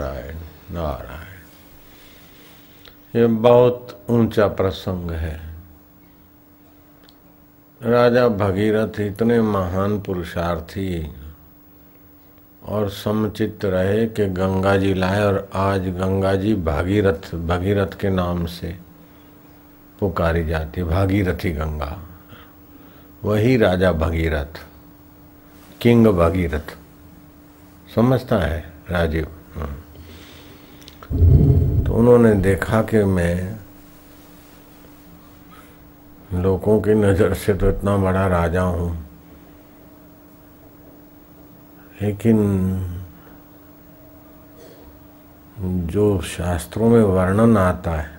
नारायण नारायण। ये बहुत ऊँचा प्रसंग है। राजा भगीरथ इतने महान पुरुषार्थी और समुचित रहे कि गंगा जी लाए और आज गंगा जी भागीरथ, भगीरथ के नाम से पुकारी जाती, भागीरथी गंगा। वही राजा भगीरथ, किंग भगीरथ। समझता है राजीव। तो उन्होंने देखा कि मैं लोगों की नज़र से तो इतना बड़ा राजा हूँ। लेकिन जो शास्त्रों में वर्णन आता है,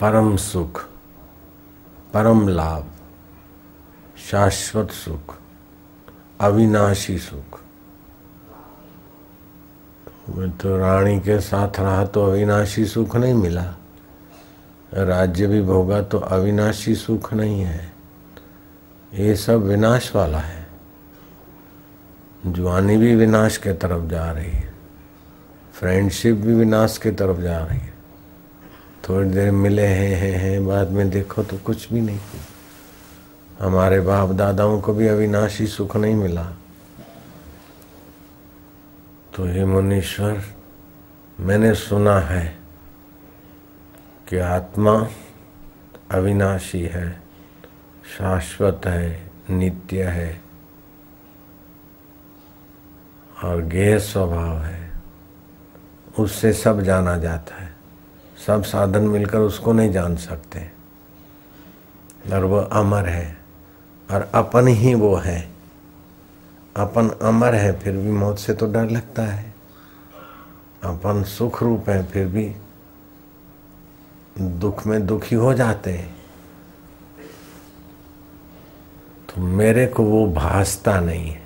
परम सुख, परम लाभ, शाश्वत सुख, अविनाशी सुख तो रानी के साथ रहा तो अविनाशी सुख नहीं मिला। राज्य भी भोगा तो अविनाशी सुख नहीं है। ये सब विनाश वाला है। जवानी भी विनाश के तरफ़ जा रही है। फ्रेंडशिप भी विनाश के तरफ़ जा रही है। थोड़ी देर मिले हैं हैं हैं, बाद में देखो तो कुछ भी नहीं। हमारे बाप दादाओं को भी अविनाशी सुख नहीं मिला। तो हे मुनीश्वर, मैंने सुना है कि आत्मा अविनाशी है, शाश्वत है, नित्य है, और गेह स्वभाव है। उससे सब जाना जाता है। सब साधन मिलकर उसको नहीं जान सकते। और वह अमर है, और अपन ही वो है। अपन अमर है, फिर भी मौत से तो डर लगता है। अपन सुख रूप है, फिर भी दुख में दुखी हो जाते हैं। तो मेरे को वो भासता नहीं है।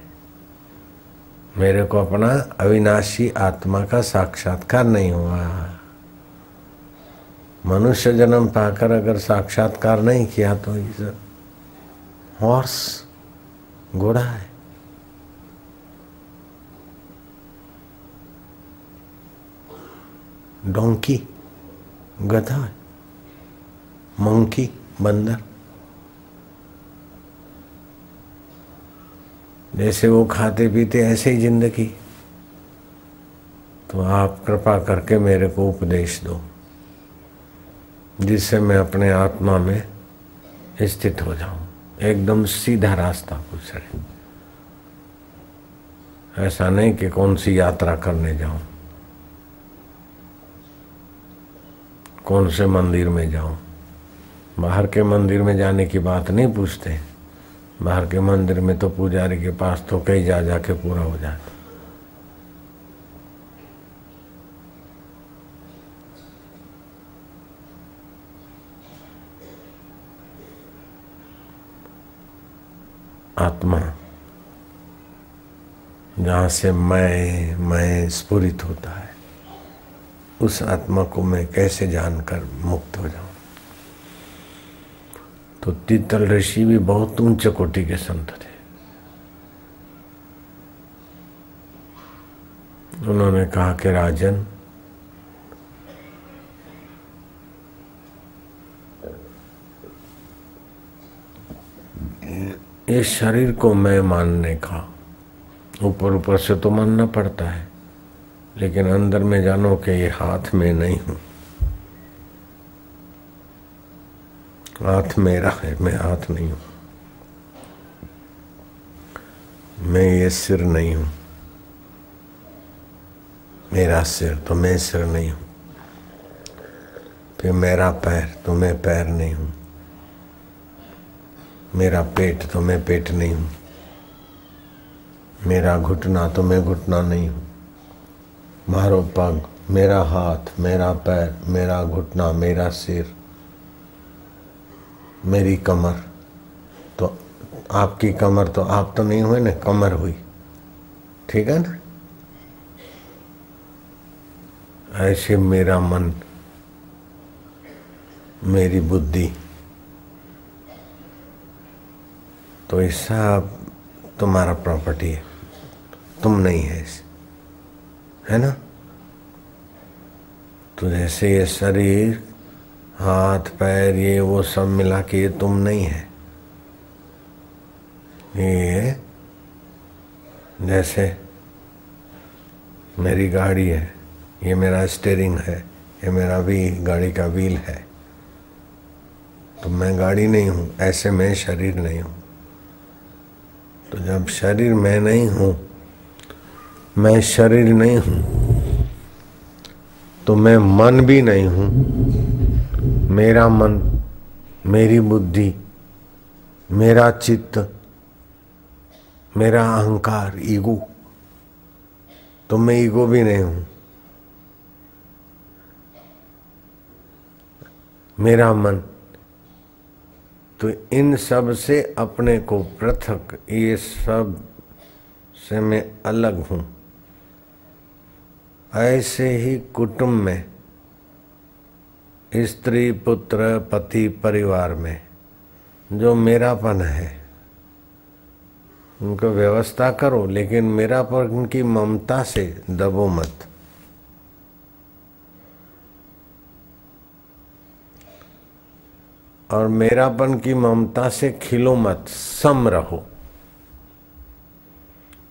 मेरे को अपना अविनाशी आत्मा का साक्षात्कार नहीं हुआ। मनुष्य जन्म पाकर अगर साक्षात्कार नहीं किया तो हॉर्स, घोड़ा है। डोंकी, गधा, मंकी, बंदर। जैसे वो खाते पीते ऐसे ही ज़िंदगी। तो आप कृपा करके मेरे को उपदेश दो, जिससे मैं अपने आत्मा में स्थित हो जाऊँ। एकदम सीधा रास्ता रहे ऐसा नहीं कि कौन सी यात्रा करने जाऊँ। कौन से मंदिर में जाऊँ? बाहर के मंदिर में जाने की बात नहीं पूछते। बाहर के मंदिर में तो पुजारी के पास तो कई जा जाके पूरा हो जाता आत्मा, जहाँ से मैं मैं स्फुरित होता है। उस आत्मा को मैं कैसे जानकर मुक्त हो जाऊँ? तो तीतल ऋषि भी बहुत ऊंच कोटि के संत थे। उन्होंने कहा कि राजन इस शरीर को मैं मानने का ऊपर ऊपर से तो मानना पड़ता है। लेकिन अंदर में जानो कि ये हाथ में नहीं हूँ। हाथ मेरा है, मैं हाथ नहीं हूँ। मैं ये सिर नहीं हूँ। मेरा सिर तो मैं सिर नहीं हूँ। फिर मेरा पैर तो मैं पैर नहीं हूँ। मेरा पेट तो मैं पेट नहीं हूँ। मेरा घुटना तो मैं घुटना नहीं हूँ। मारो पग मेरा हाथ, मेरा पैर, मेरा घुटना, मेरा सिर, मेरी कमर। तो आपकी कमर तो आप तो नहीं हुए ना, कमर हुई। ठीक है ना? ऐसे मेरा मन, मेरी बुद्धि। तो सब तुम्हारा प्रॉपर्टी है। तुम नहीं है है ना? तो जैसे ये शरीर, हाथ, पैर, ये वो सब मिला के ये तुम नहीं है। ये जैसे मेरी गाड़ी है, ये मेरा स्टेयरिंग है, ये मेरा भी गाड़ी का व्हील है। तो मैं गाड़ी नहीं हूँ, ऐसे मैं शरीर नहीं हूँ। तो जब शरीर मैं नहीं हूँ मैं शरीर नहीं हूँ तो मैं मन भी नहीं हूँ। मेरा मन, मेरी बुद्धि, मेरा चित्त, मेरा अहंकार, ईगो। तो मैं ईगो भी नहीं हूँ। मेरा मन तो इन सबसे अपने को पृथक, ये सबसे मैं अलग हूँ। ऐसे ही कुटुंब में, स्त्री पुत्र पति परिवार में, जो मेरापन है, उनको व्यवस्था करो, लेकिन मेरा पर उनकी ममता से दबो मत। और मेरापन की ममता से खिलो मत, सम रहो।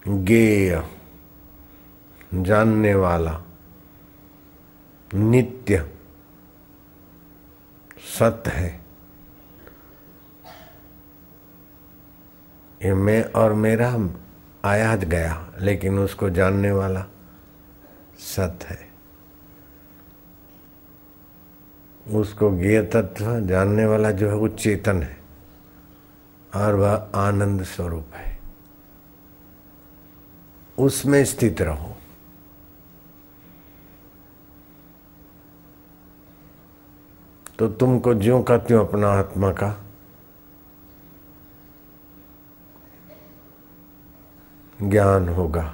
गेय। जानने वाला, नित्य, सत्य है। ये मैं और मेरा आयात गया, लेकिन उसको जानने वाला सत्य है। उसको ज्ञ तत्व जानने वाला जो है, वो चेतन है और वह आनंद स्वरूप है। उसमें स्थित रहो। तो तुमको ज्यो का त्यों अपना आत्मा का। ज्ञान होगा।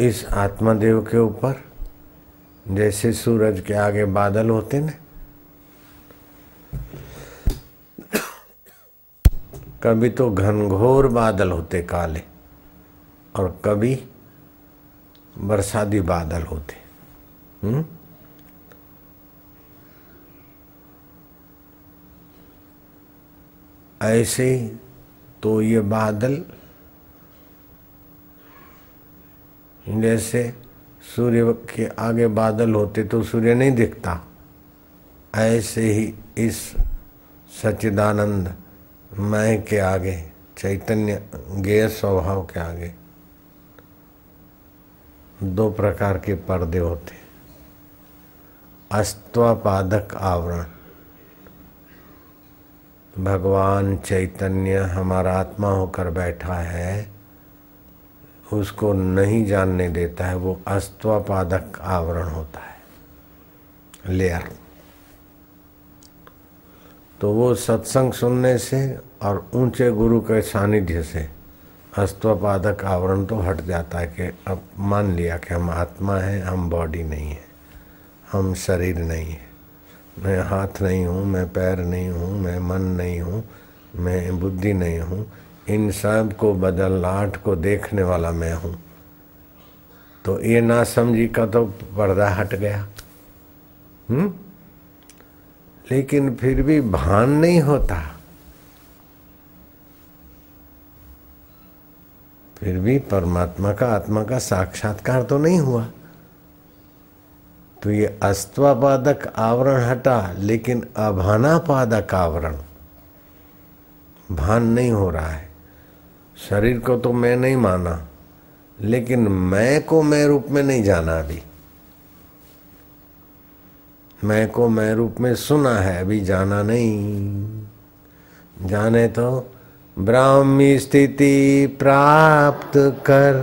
इस आत्मादेव के ऊपर, जैसे सूरज के आगे बादल होते ना, कभी तो घनघोर बादल होते काले। और कभी बरसाती बादल होते। हम्म? ऐसे तो ये बादल जैसे सूर्य के आगे बादल होते तो सूर्य नहीं दिखता। ऐसे ही इस सच्चिदानंद मैं के आगे, चैतन्य गेय स्वभाव के आगे दो प्रकार के पर्दे होते अस्त्वापादक आवरण। भगवान चैतन्य हमारा आत्मा होकर बैठा है, उसको नहीं जानने देता है, वो अस्त्वापादक आवरण होता है। लेयर। तो वो सत्संग सुनने से और ऊँचे गुरु के सानिध्य से अस्त्वपादक आवरण तो हट जाता है कि अब मान लिया कि हम आत्मा हैं, हम बॉडी नहीं है, हम शरीर नहीं है। मैं हाथ नहीं हूँ, मैं पैर नहीं हूँ, मैं मन नहीं हूँ, मैं बुद्धि नहीं हूँ, इन सबको बदलाहट को देखने वाला मैं हूँ। तो ये ना समझी का तो पर्दा हट गया। हम्म? लेकिन फिर भी भान नहीं होता। फिर भी परमात्मा का आत्मा का साक्षात्कार तो नहीं हुआ। तो ये अस्त्वापादक आवरण हटा, लेकिन अभानापादक आवरण। भान नहीं हो रहा है। शरीर को तो मैं नहीं माना, लेकिन मैं को मैं रूप में नहीं जाना अभी। मैं को मैं रूप में सुना है, अभी जाना नहीं। जाने तो ब्राह्मी स्थिति प्राप्त कर।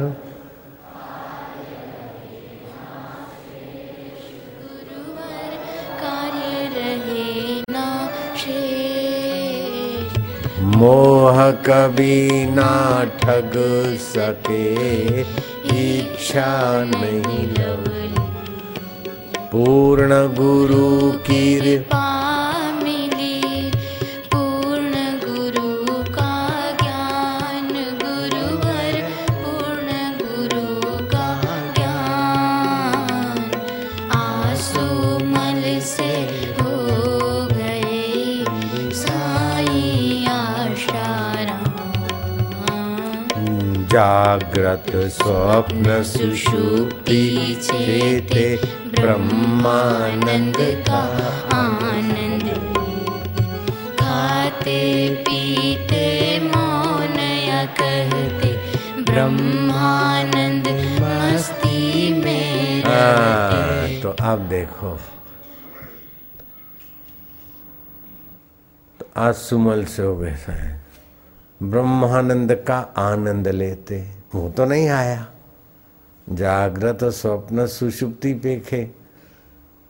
मोह कभी ना ठग सके इच्छा नहीं लव पूर्ण गुरु की जाग्रत स्वप्न सुषुप्ति चेते ब्रह्मानंद का आनंद। खाते पीते मौन या कहते ब्रह्मानंद मस्ती में हाँ, तो अब देखो। तो आज सुमल से हो गए है ब्रह्मानंद का आनंद लेते। वो तो नहीं आया। जागृत स्वप्न सुषुप्ति पेखे,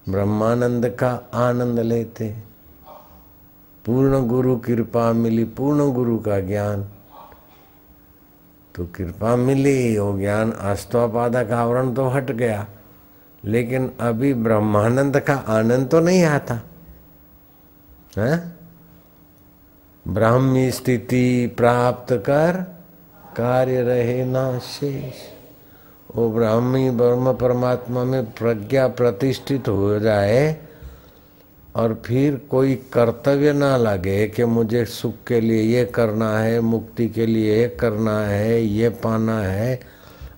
ब्रह्मानंद का आनंद लेते। पूर्ण गुरु कृपा मिली, पूर्ण गुरु का ज्ञान। तो कृपा मिली, वो ज्ञान अस्तवापादक आवरण तो हट गया। लेकिन अभी ब्रह्मानंद का आनंद तो नहीं आता। है? ब्राह्मी स्थिति प्राप्त कर कार्य रहे ना शेष। वो ब्राह्मी ब्रह्म परमात्मा में प्रज्ञा प्रतिष्ठित हो जाए और फिर कोई कर्तव्य ना लगे कि मुझे सुख के लिए ये करना है, मुक्ति के लिए ये करना है, ये पाना है,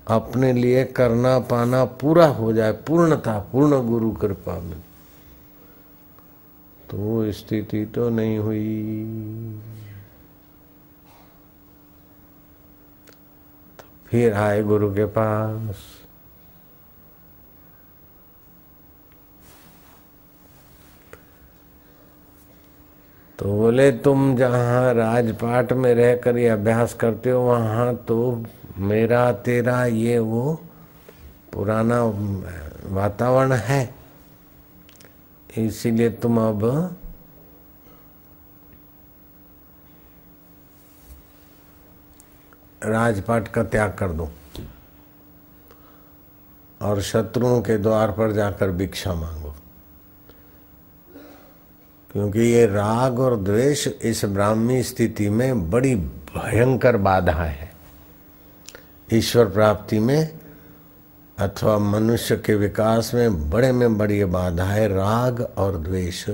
अपने लिए करना पाना पूरा हो जाए, पूर्णता, पूर्ण गुरु कृपा में। तो स्थिति तो नहीं हुई। फिर आए गुरु के पास। तो बोले, तुम जहाँ राजपाट में रहकर ये अभ्यास करते हो, वहाँ तो मेरा, तेरा ये वो पुराना वातावरण है। इसीलिए तुम अब राजपाट का त्याग कर दो। और शत्रुओं के द्वार पर जाकर भिक्षा मांगो। क्योंकि ये राग और द्वेष इस ब्राह्मी स्थिति में बड़ी भयंकर बाधा है। ईश्वर प्राप्ति में अथवा मनुष्य के विकास में बड़े में बड़ी बाधा है, राग और द्वेष।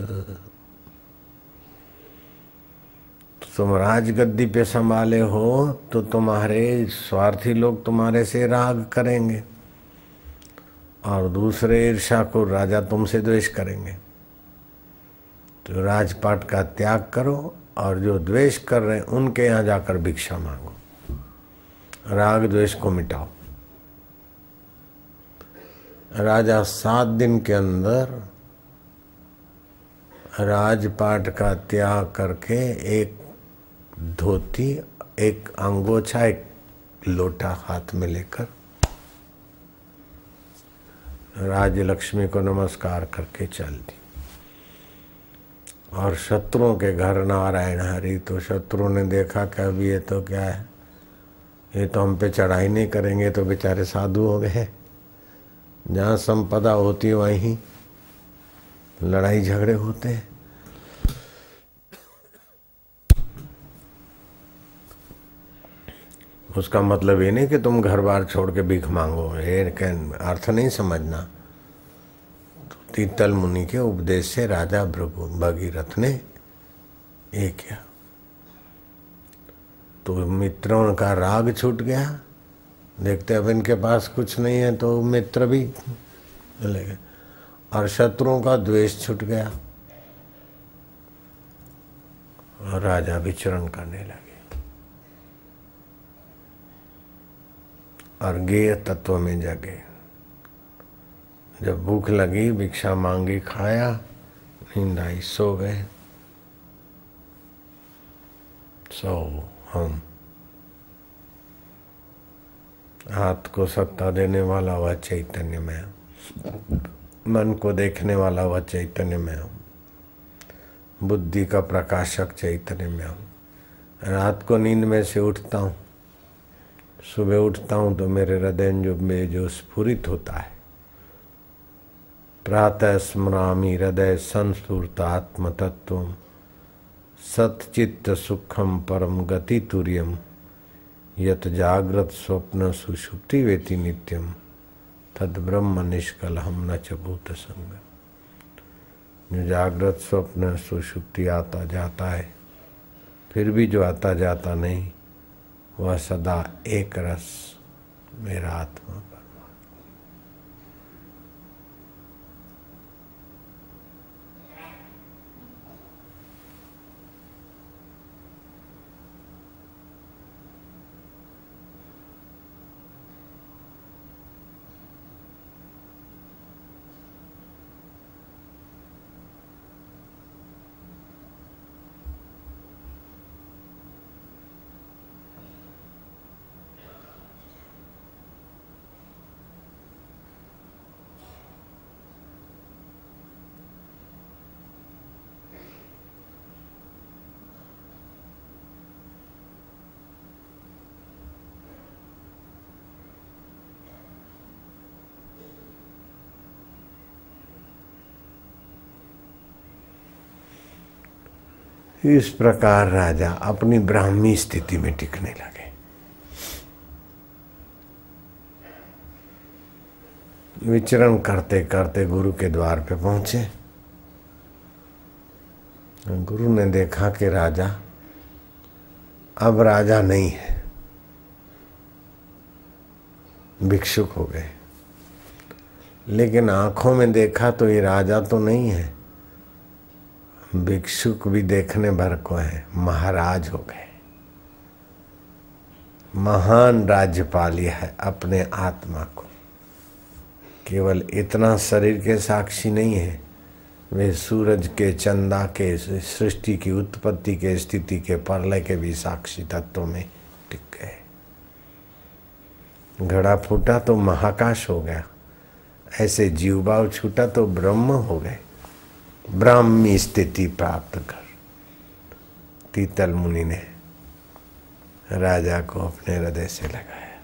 तुम राजगद्दी पे संभाले हो तो तुम्हारे स्वार्थी लोग तुम्हारे से राग करेंगे। और दूसरे ईर्षा को राजा तुमसे द्वेष करेंगे। तो राजपाट का त्याग करो और जो द्वेष कर रहे हैं, उनके यहाँ जाकर भिक्षा मांगो। राग द्वेष को मिटाओ। राजा सात दिन के अंदर राजपाट का त्याग करके एक धोती, एक अंगोछा, एक लोटा हाथ में लेकर राज लक्ष्मी को नमस्कार करके चल दी। और शत्रुओं के घर नारायण हरि तो शत्रु ने देखा कि अभी ये तो क्या है? ये तो हम पे चढ़ाई नहीं करेंगे तो बेचारे साधु हो गए जहाँ संपदा होती वहीं लड़ाई झगड़े होते हैं। उसका मतलब ये नहीं कि तुम घर बार छोड़ के भीख मांगो। ये अर्थ नहीं समझना। तीतल मुनि के उपदेश से राजा भृगु भगीरथ ने ये किया। तो मित्रों का राग छूट गया। देखते अब इनके पास कुछ नहीं है तो मित्र भी चले गए। और शत्रुओं का द्वेष छूट गया। और राजा विचरण करने लगे। और गेय तत्व में जगे। जब भूख लगी, भिक्षा मांगी, खाया, नींद आई, सो गए। सो हम। हाथ को सत्ता देने वाला वह चैतन्य में। मन को देखने वाला वह चैतन्य में हूँ। बुद्धि का प्रकाशक चैतन्य में हूँ। रात को नींद में से उठता हूँ। सुबह उठता हूँ तो मेरे हृदय जो में जो स्फुरित होता है। प्रातः स्मरामी हृदय संस्फूर्त आत्म तत्व सतचित्त सुखम परम गति तुर्यम यत जागृत स्वप्न सुषुप्ति वेति नित्यम। तद ब्रह्म निष्कल हम न चभूत संग जो जागृत स्वप्न सुषुप्ति आता जाता है, फिर भी जो आता जाता नहीं वह सदा एक रस मेरा आत्मा। इस प्रकार राजा अपनी ब्राह्मी स्थिति में टिकने लगे। विचरण करते करते गुरु के द्वार पे पहुँचे। गुरु ने देखा कि राजा, अब राजा नहीं है। भिक्षुक हो गए। लेकिन आँखों में देखा तो ये राजा तो नहीं है। भिक्षुक भी देखने भर को है, महाराज हो गए। महान राज्यपाल है अपने आत्मा को। केवल इतना शरीर के साक्षी नहीं है, वे सूरज के चंदा के सृष्टि की उत्पत्ति के स्थिति के परलय के भी साक्षी तत्वों में टिक गए। घड़ा फूटा तो महाकाश हो गया, ऐसे जीवभाव छूटा तो ब्रह्म हो गए। ब्राह्मी स्थिति प्राप्त कर। तीतल मुनि ने राजा को अपने हृदय से लगाया।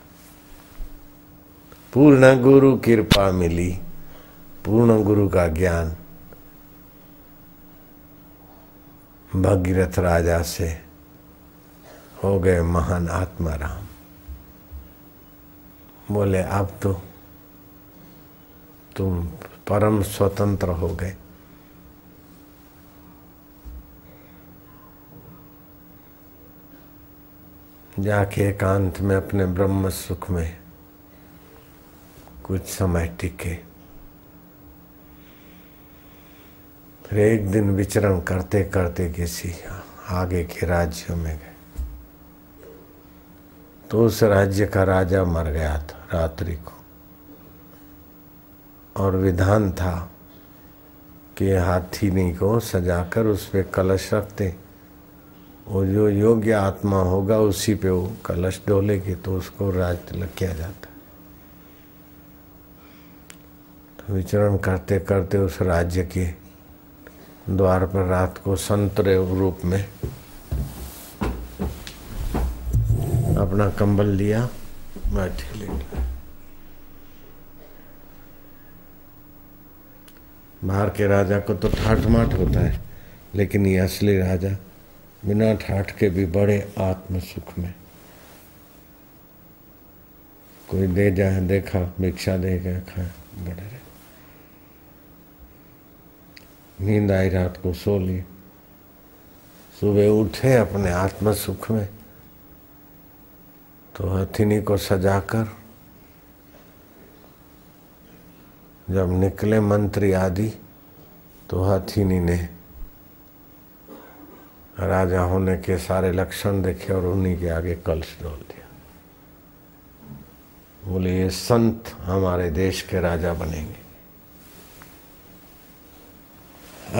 पूर्ण गुरु कृपा मिली। पूर्ण गुरु का ज्ञान भगीरथ राजा से हो गए महान आत्मा राम बोले, अब तो तुम परम स्वतंत्र हो गए। जाके एकांत में अपने ब्रह्म सुख में कुछ समय टिके। फिर एक दिन विचरण करते करते किसी आगे के राज्यों में गए। तो उस राज्य का राजा मर गया था रात्रि को। और विधान था कि हाथी नहीं को सजाकर उस पर कलश रखते। वो जो योग्य आत्मा होगा उसी पे वो कलश डोलेगी तो उसको राज तिलक किया जाता तो विचरण करते करते उस राज्य के द्वार पर रात को संतरे रूप में अपना कंबल लिया, बैठे लेट। बाहर के राजा को तो ठाठ माठ होता है, लेकिन ये असली राजा बिना ठाठ के भी बड़े आत्म सुख में। कोई दे जाए, देखा, भिक्षा दे गया, खाए, बड़े रहे। नींद आई, रात को सो ली। सुबह उठे अपने आत्म सुख में तो हथिनी को सजाकर जब निकले मंत्री आदि तो हथिनी ने राजा होने के सारे लक्षण देखे और उन्हीं के आगे कलश डोल दिया। बोले, ये संत हमारे देश के राजा बनेंगे।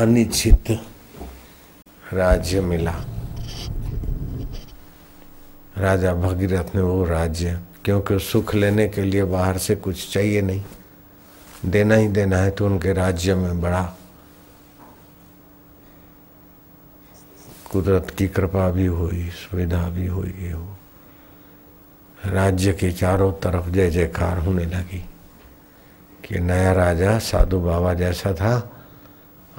अनिश्चित राज्य मिला। राजा भगीरथ ने, वो राज्य, क्योंकि सुख लेने के लिए बाहर से कुछ चाहिए नहीं। देना ही देना है तो उनके राज्य में बड़ा कुदरत की कृपा भी हुई, सुविधा भी हुई हो राज्य के चारों तरफ़ जय जयकार होने लगी कि नया राजा साधु बाबा जैसा था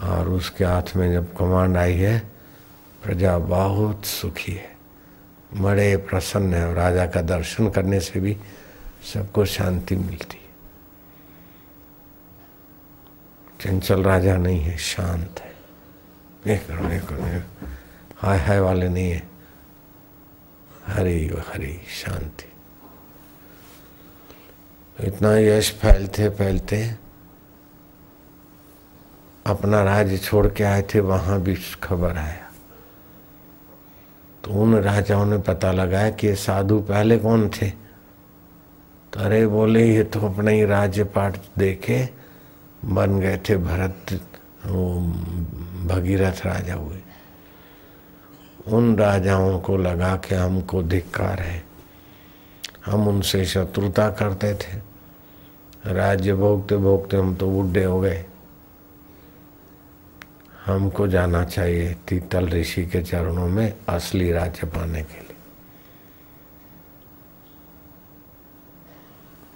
और उसके हाथ में जब कमांड आई है, प्रजा बहुत सुखी है। बड़े प्रसन्न है राजा का दर्शन करने से भी सबको शांति मिलती। चंचल राजा नहीं है, शांत है। ये करो ये करो हाय हाय वाले नहीं है हरी हरी, शांति। इतना यश फैलते फैलते अपना राज्य छोड़ के आए थे, वहाँ भी खबर आया। तो उन राजाओं ने पता लगाया कि ये साधु पहले कौन थे? तो अरे बोले, ये तो अपना ही राज्य पाठ देखे बन गए थे भरत, वो भगीरथ राजा हुए। उन राजाओं को लगा के हमको धिक्कार है। हम उनसे शत्रुता करते थे। राज्य भोगते भोगते हम तो बुढ़े हो गए। हमको जाना चाहिए तीतल ऋषि के चरणों में असली राज्य पाने के लिए।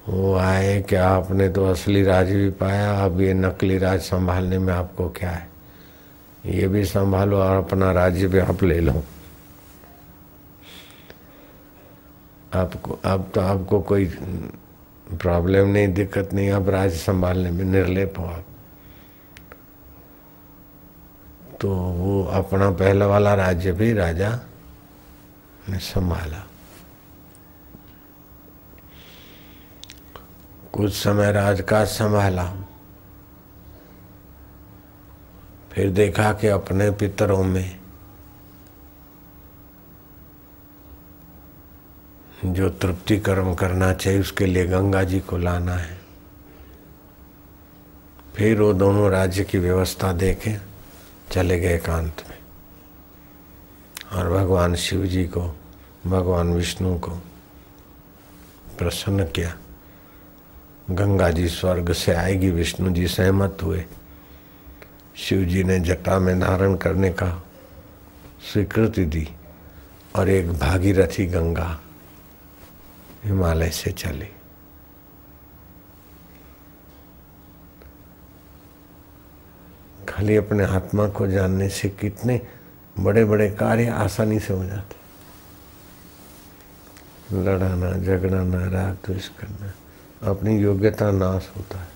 वो आए कि आपने तो असली राज भी पाया, अब ये नकली राज संभालने में आपको क्या है? ये भी संभालो और अपना राज्य भी आप ले लो। आपको अब तो आपको कोई प्रॉब्लम नहीं, दिक्कत नहीं अब राज्य संभालने में निर्लेप हो आप। तो वो अपना पहला वाला राज्य भी राजा ने संभाला। कुछ समय राजकाज संभाला। फिर देखा कि अपने पितरों में जो तृप्ति कर्म करना चाहिए, उसके लिए गंगा जी को लाना है। फिर वो दोनों राज्य की व्यवस्था देखे, चले गए एकांत में। और भगवान शिव जी को, भगवान विष्णु को प्रसन्न किया। गंगा जी स्वर्ग से आएगी, विष्णु जी सहमत हुए। शिव जी ने जटा में धारण करने का स्वीकृति दी और एक भागीरथी गंगा हिमालय से चली। खाली अपने आत्मा को जानने से कितने बड़े बड़े कार्य आसानी से हो जाते लड़ाना झगड़ाना राग द्वेष करना, अपनी योग्यता नाश होता है।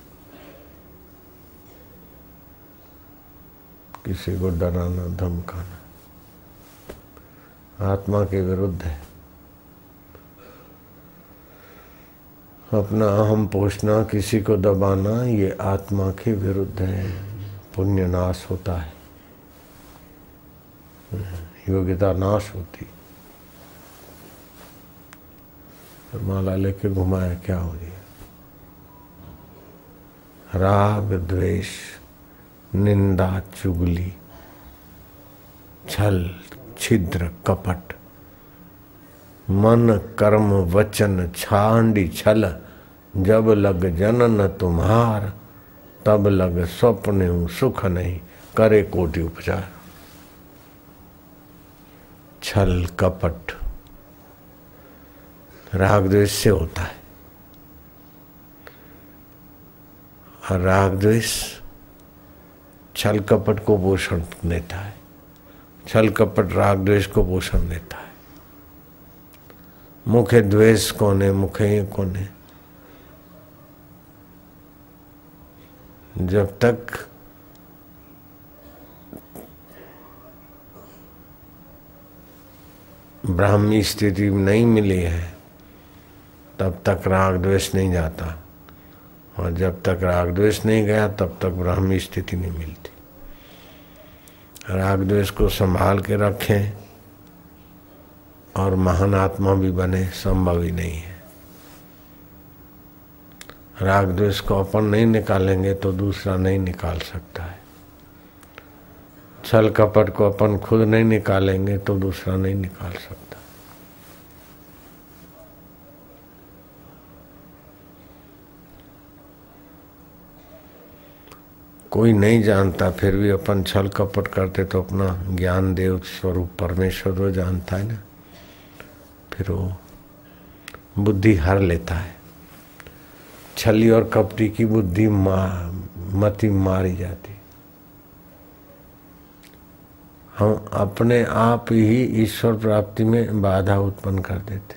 किसी को डराना धमकाना आत्मा के विरुद्ध है। अपना अहम पोषना, किसी को दबाना, ये आत्मा के विरुद्ध है। पुण्य नाश होता है। योग्यता नाश होती। तो माला लेके घुमाया, क्या हो गया? राग, द्वेष निंदा, चुगली, छल, छिद्र, कपट, मन, कर्म, वचन, छांडी, छल। जब लग जनन तुम्हार, तब लग स्वप्न सुख नहीं। करे कोटि उपचार। छल, कपट, राग द्वेष से होता है। और राग द्वेष छल कपट को पोषण देता है। छल कपट राग द्वेष को पोषण देता है। मुखे द्वेष कोने मुखे कोने जब तक ब्राह्मी स्थिति नहीं मिली है, तब तक राग द्वेष नहीं जाता। और जब तक राग द्वेष नहीं गया, तब तक ब्राह्मी स्थिति नहीं मिलती। राग द्वेष को संभाल के रखें और महान आत्मा भी बने, संभव ही नहीं है। राग द्वेष को अपन नहीं निकालेंगे तो दूसरा नहीं निकाल सकता है। छल कपट को अपन खुद नहीं निकालेंगे तो दूसरा नहीं निकाल सकता। कोई नहीं जानता फिर भी अपन छल कपट करते तो अपना ज्ञान देव स्वरूप परमेश्वर वो जानता है ना। फिर वो बुद्धि हर लेता है। छली और कपटी की बुद्धि मा, मति मारी जाती। हम अपने आप ही ईश्वर प्राप्ति में बाधा उत्पन्न कर देते।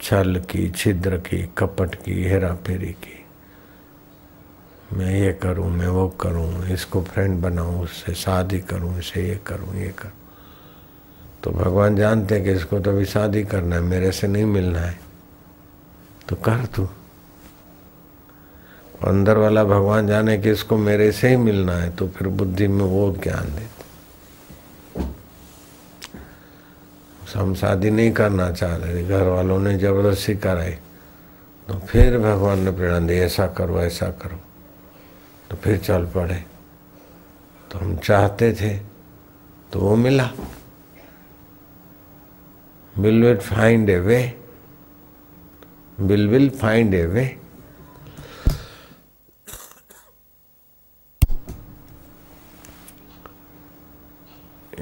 छल की छिद्र की कपट की हेरा फेरी की। मैं ये करूँ, मैं वो करूँ, इसको फ्रेंड बनाऊँ, उससे शादी करूँ, इसे ये करूँ ये करूँ। तो भगवान जानते हैं कि इसको तो अभी शादी करना है, मेरे से नहीं मिलना है। तो कर तू। अंदर वाला भगवान जाने कि इसको मेरे से ही मिलना है तो फिर बुद्धि में वो ज्ञान देते। हम शादी नहीं करना चाह रहे घर वालों ने ज़बरदस्ती कराई। तो फिर भगवान ने प्रेरणा दी, ऐसा करो ऐसा करो। तो फिर चल पड़े। तो हम चाहते थे तो वो मिला। Will will find a way will will find a way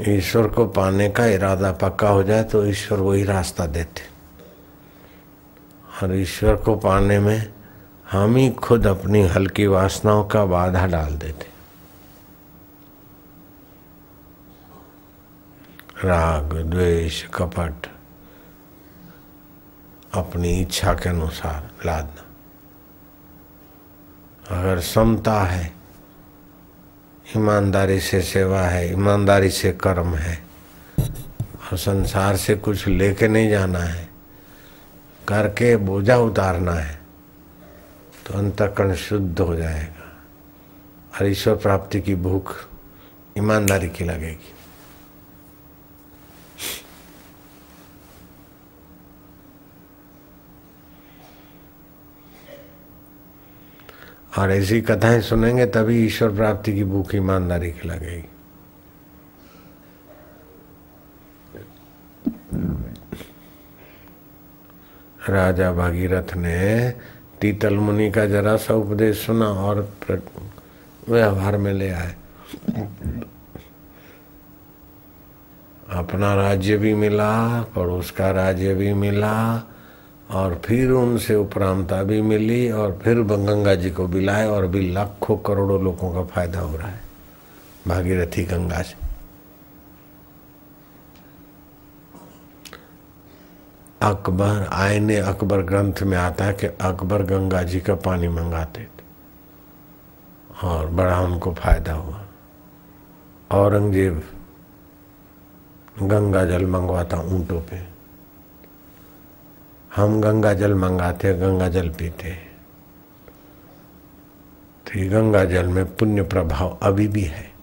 ईश्वर को पाने का इरादा पक्का हो जाए तो ईश्वर वही रास्ता देते। और ईश्वर को पाने में हम ही खुद अपनी हल्की वासनाओं का बाधा डाल देते। राग, द्वेष, कपट, अपनी इच्छा के अनुसार लादना। अगर समता है, ईमानदारी से सेवा है, ईमानदारी से कर्म है, और संसार से कुछ लेके नहीं जाना है, करके बोझा उतारना है तो अंतकरण शुद्ध हो जाएगा। और ईश्वर प्राप्ति की भूख ईमानदारी की लगेगी। और ऐसी कथाएँ सुनेंगे तभी ईश्वर प्राप्ति की भूख ईमानदारी की लगेगी। राजा भागीरथ ने तीतल मुनि का जरा सा उपदेश सुना और व्यवहार में ले आए। अपना राज्य भी मिला, पड़ोस का राज्य भी मिला, और फिर उनसे उपरामता भी मिली, और फिर गंगा जी को बिलाए और भी लाखों करोड़ों लोगों का फ़ायदा हो रहा है। भागीरथी गंगा से। अकबर आयने अकबर ग्रंथ में आता है कि अकबर गंगा जी का पानी मंगाते थे। और बड़ा उनको फ़ायदा हुआ। औरंगज़ेब गंगा जल मंगवाता ऊँटों पे। हम गंगा जल मंगाते, गंगा जल पीते। तो गंगा जल में पुण्य प्रभाव अभी भी है।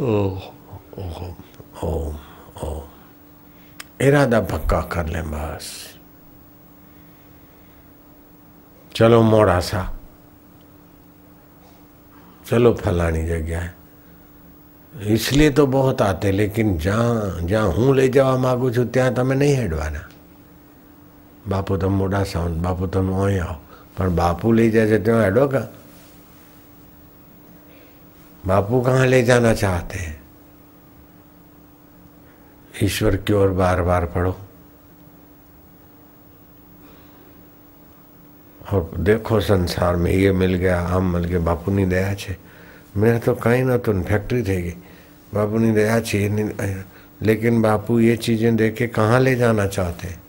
ओम ओम ओम इरादा पक्का कर लें बस चलो मोड़ा सा चलो फलानी जगह है इसलिए तो बहुत आते लेकिन जहाँ जहाँ હું લઈ જવા માગું છું ત્યાં તમે નહીં હેડવાના બાપુ તમે મોડાસા બાપુ તમે અહીં આવો પણ બાપુ લઈ જાય છે ત્યાં હેડો કા बापू कहाँ ले जाना चाहते हैं ईश्वर की ओर बार बार पढ़ो और देखो संसार में ये मिल गया આમ मिल गया બાપુની દયા છે મેં તો કંઈ નહોતું ફેક્ટરી થઈ ગઈ બાપુની દયા છે लेकिन बापू ये चीजें देख के कहाँ ले जाना चाहते हैं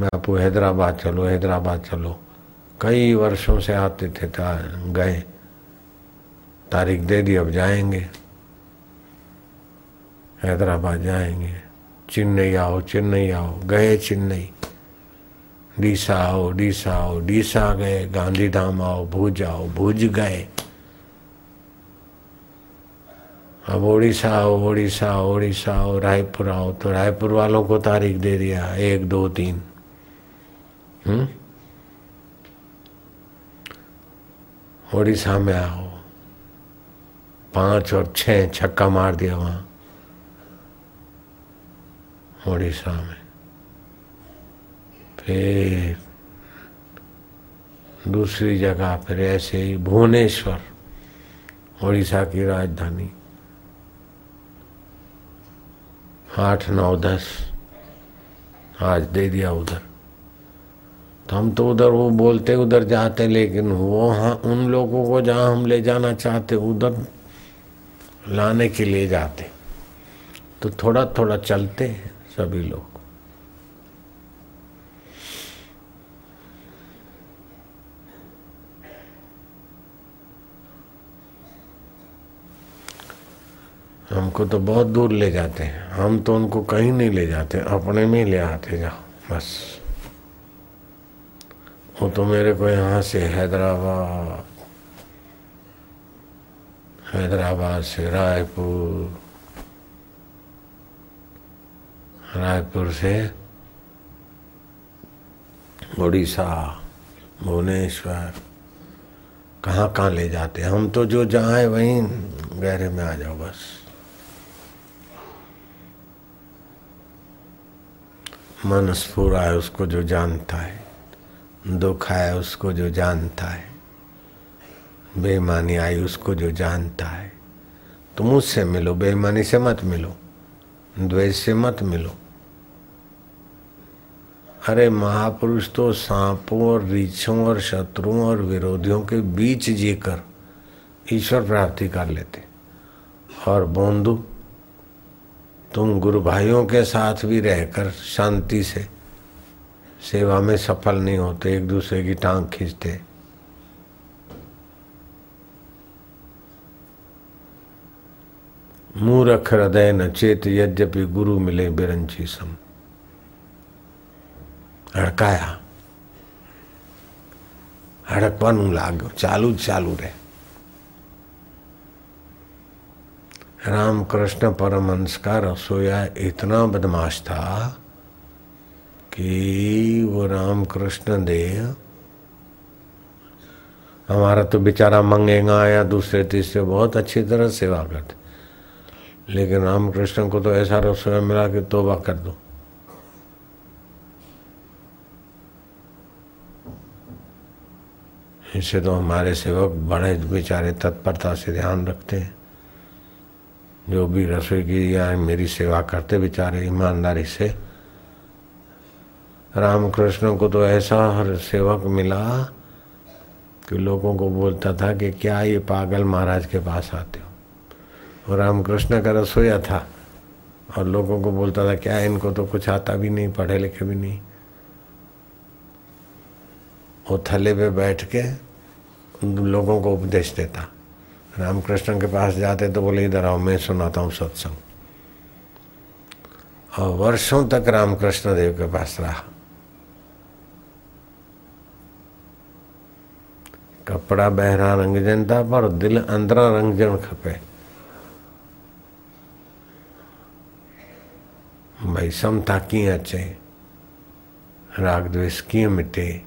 बापू हैदराबाद चलो हैदराबाद चलो। कई वर्षों से आते थे गए। तारीख दे दी, अब जाएँगे। हैदराबाद जाएँगे। चेन्नई आओ चेन्नई आओ। गए चेन्नई। डीसा आओ डीसा आओ। डीसा गए, गांधीधाम आओ, भुज आओ, भुज गए। अब ओडिशा आओ आओ, ओडिशा आओ, रायपुर आओ। तो रायपुर वालों को तारीख दे दिया, एक, दो, तीन। हम्म? उड़ीसा में आओ। पाँच और छह छक्का मार दिया वहाँ। उड़ीसा में फिर दूसरी जगह फिर ऐसे ही भुवनेश्वर उड़ीसा की राजधानी। आठ, नौ, दस, आज दे दिया उधर। तो हम तो उधर वो बोलते उधर जाते, लेकिन वो हाँ उन लोगों को जहाँ हम ले जाना चाहते, उधर लाने के लिए जाते। तो थोड़ा थोड़ा चलते सभी लोग। हमको तो बहुत दूर ले जाते हैं। हम तो उनको कहीं नहीं ले जाते, अपने में ले आते जाओ, बस। वो तो मेरे को यहाँ से हैदराबाद हैदराबाद से रायपुर रायपुर से उड़ीसा भुवनेश्वर। कहाँ कहाँ ले जाते हम तो जो है वहीं गहरे में आ जाओ बस। मन स्फूरा है उसको जो जानता है। दुख है उसको जो जानता है। बेईमानी आई उसको जो जानता है। तो मुझसे मिलो, बेईमानी से मत मिलो, द्वेष से मत मिलो। अरे महापुरुष तो सांपों और रीछों और शत्रुओं और विरोधियों के बीच जीकर ईश्वर प्राप्ति कर लेते। और बोंदू, तुम गुरु भाइयों के साथ भी रहकर शांति से सेवा में सफल नहीं होते एक दूसरे की टांग खींचते मूर्ख हृदय न चेत यद्यपि गुरु मिले बिरंची सम હડકાયા હડકવાનું લાગ્યું ચાલુ જ ચાલુ રહે रामकृष्ण परमहंस का रसोया इतना बदमाश था कि वो रामकृष्ण देव। हमारा तो बेचारा मंगेगा या दूसरे तीसरे बहुत अच्छी तरह सेवा करते। लेकिन रामकृष्ण को तो ऐसा रसोई मिला कि तोबा कर दो। इससे तो हमारे सेवक बड़े बेचारे तत्परता से ध्यान रखते हैं। जो भी रसोई की या मेरी सेवा करते बेचारे ईमानदारी से। रामकृष्ण को तो ऐसा हर सेवक मिला कि लोगों को बोलता था कि क्या ये पागल महाराज के पास आते हो? और रामकृष्ण का रसोईया था। और लोगों को बोलता था, क्या इनको तो कुछ आता भी नहीं, पढ़े लिखे भी नहीं। वो थले पे बैठ के लोगों को उपदेश देता। रामकृष्ण के पास जाते तो बोले, इधर आओ, मैं सुनाता हूँ सत्संग। और वर्षों तक रामकृष्ण देव के पास रहा। कपड़ा बहरा रंगजन था पर दिल अंदरा रंगजन खपे। भाई समता कीअं अचे राग द्वेष कीअं मिटे?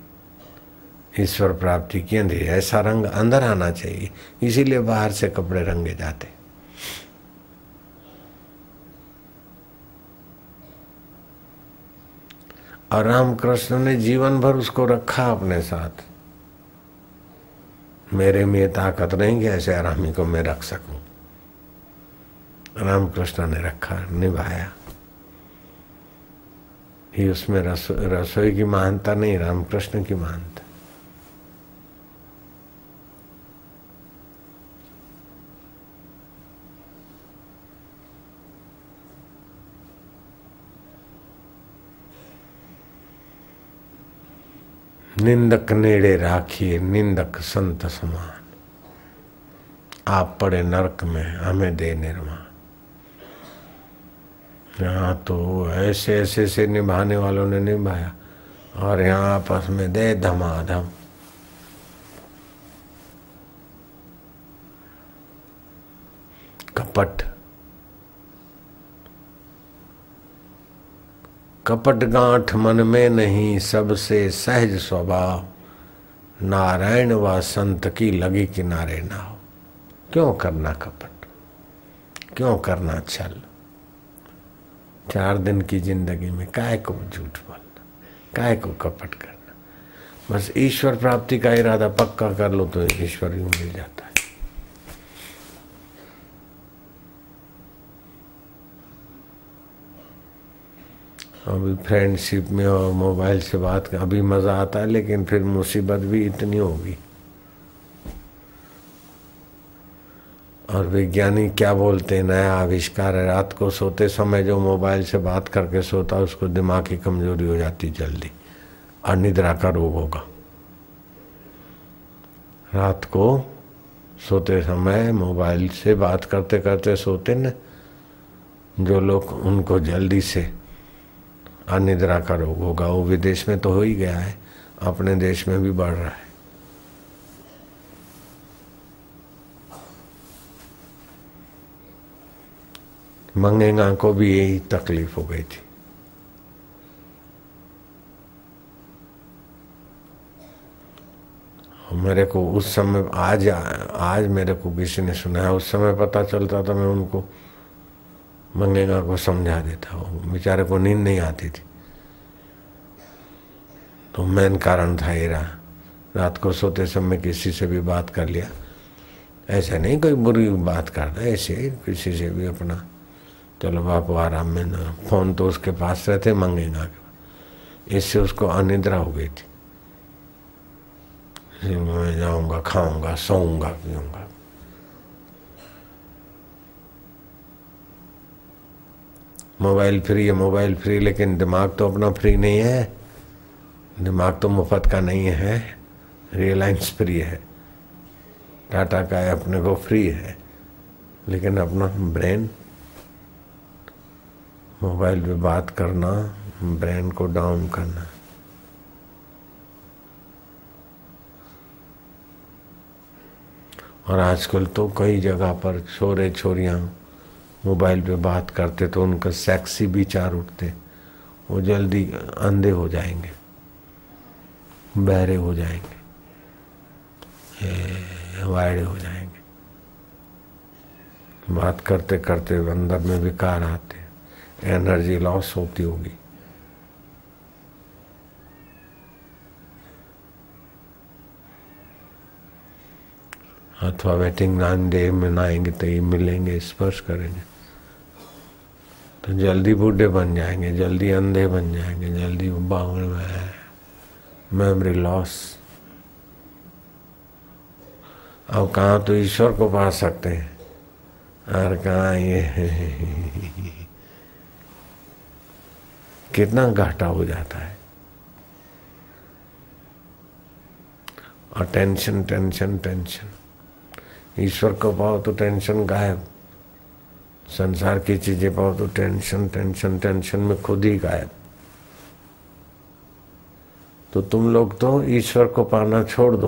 ईश्वर प्राप्ति कीअं थी ऐसा रंग अंदर आना चाहिए, इसीलिए बाहर से कपड़े रंगे जाते। और रामकृष्ण ने जीवन भर उसको रखा अपने साथ। मेरे में ताकत नहीं कि ऐसे आरामी को मैं रख सकूँ। रामकृष्ण ने रखा निभाया। ही उसमें रसो, रसोई की महानता नहीं रामकृष्ण की महानता निंदक नेड़े राखिए निंदक संत समान। आप पड़े नरक में, हमें दे निर्माण। यहाँ तो ऐसे ऐसे से निभाने वालों ने निभाया, और यहाँ आपस में दे धमाधम। कपट कपट गांठ मन में नहीं सबसे सहज स्वभाव। नारायण व संत की लगी किनारे ना हो क्यों करना कपट? क्यों करना छल? चार दिन की ज़िंदगी में काय को झूठ बोलना? काय को कपट करना? बस ईश्वर प्राप्ति का इरादा पक्का कर लो तो ईश्वर यूँ मिल जाता है अभी फ्रेंडशिप में और मोबाइल से बात कर, अभी मज़ा आता है, लेकिन फिर मुसीबत भी इतनी होगी। और वैज्ञानिक क्या बोलते हैं, नया आविष्कार है, रात को सोते समय जो मोबाइल से बात करके सोता है, उसको दिमाग की कमज़ोरी हो जाती जल्दी, और निद्रा का रोग होगा। रात को सोते समय मोबाइल से बात करते करते सोते न, जो लोग उनको जल्दी से अनिद्रा का रोग होगा। वो विदेश में तो हो ही गया है, अपने देश में भी बढ़ रहा है। मंगेगा को भी यही तकलीफ़ हो गई थी। मेरे को उस समय, आज आज मेरे को किसी ने सुनाया, उस समय पता चलता था मैं उनको मंगेगा को समझा देता वो बेचारे को नींद नहीं आती थी। तो मेन कारण था ये रहा। रात को सोते समय किसी से भी बात कर लिया। ऐसा नहीं कोई बुरी बात करना ऐसे किसी से भी अपना। चलो बापू आराम में ना। फ़ोन तो उसके पास रहते मंगेगा के इससे उसको अनिद्रा हो गई थी। मैं जाऊँगा, खाऊँगा, सोऊँगा, पीऊँगा। मोबाइल फ्री है, मोबाइल फ्री, लेकिन दिमाग तो अपना फ्री नहीं है। दिमाग तो मुफ़्त का नहीं है रियलाइंस फ्री है। टाटा का है, अपने को फ्री है। लेकिन अपना ब्रेन मोबाइल पे बात करना ब्रेन को डाउन करना। और आजकल तो कई जगह पर छोरे छोरियाँ मोबाइल पे बात करते तो उनका सेक्सी विचार उठते। वो जल्दी अंधे हो जाएँगे। बहरे हो जाएँगे। वायड़े हो जाएँगे। बात करते करते अंदर में विकार आते। एनर्जी लॉस होती होगी। अथवा वेटिंग नाइन डे में नाएँगे तो ये मिलेंगे, स्पर्श करेंगे। तो जल्दी बूढ़े बन जाएँगे, जल्दी अंधे बन जाएँगे, जल्दी बाउल में मेमोरी लॉस अब कहाँ तो ईश्वर को पा सकते हैं? और कहाँ ये? कितना घाटा हो जाता है। और टेंशन टेंशन टेंशन ईश्वर को पाओ तो टेंशन गायब। संसार की चीज़ें पाओ तो टेंशन टेंशन टेंशन में खुद ही गायब। तो तुम लोग तो ईश्वर को पाना छोड़ दो।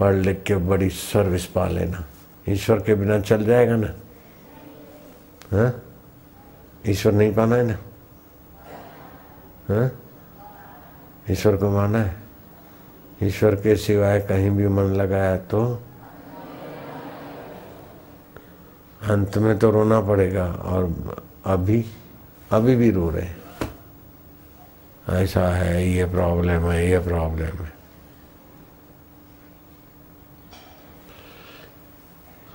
पढ़ लिख के बड़ी सर्विस पा लेना। ईश्वर के बिना चल जाएगा ना? हाँ? ईश्वर नहीं पाना है ना? हाँ? ईश्वर को माना है? ईश्वर के सिवाय कहीं भी मन लगाया तो अंत में तो रोना पड़ेगा और अभी अभी भी रो रहे हैं। ऐसा है, ये प्रॉब्लम है, ये प्रॉब्लम है।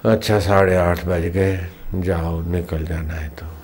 अच्छा साढ़े आठ बज गए, जाओ, निकल जाना है तो।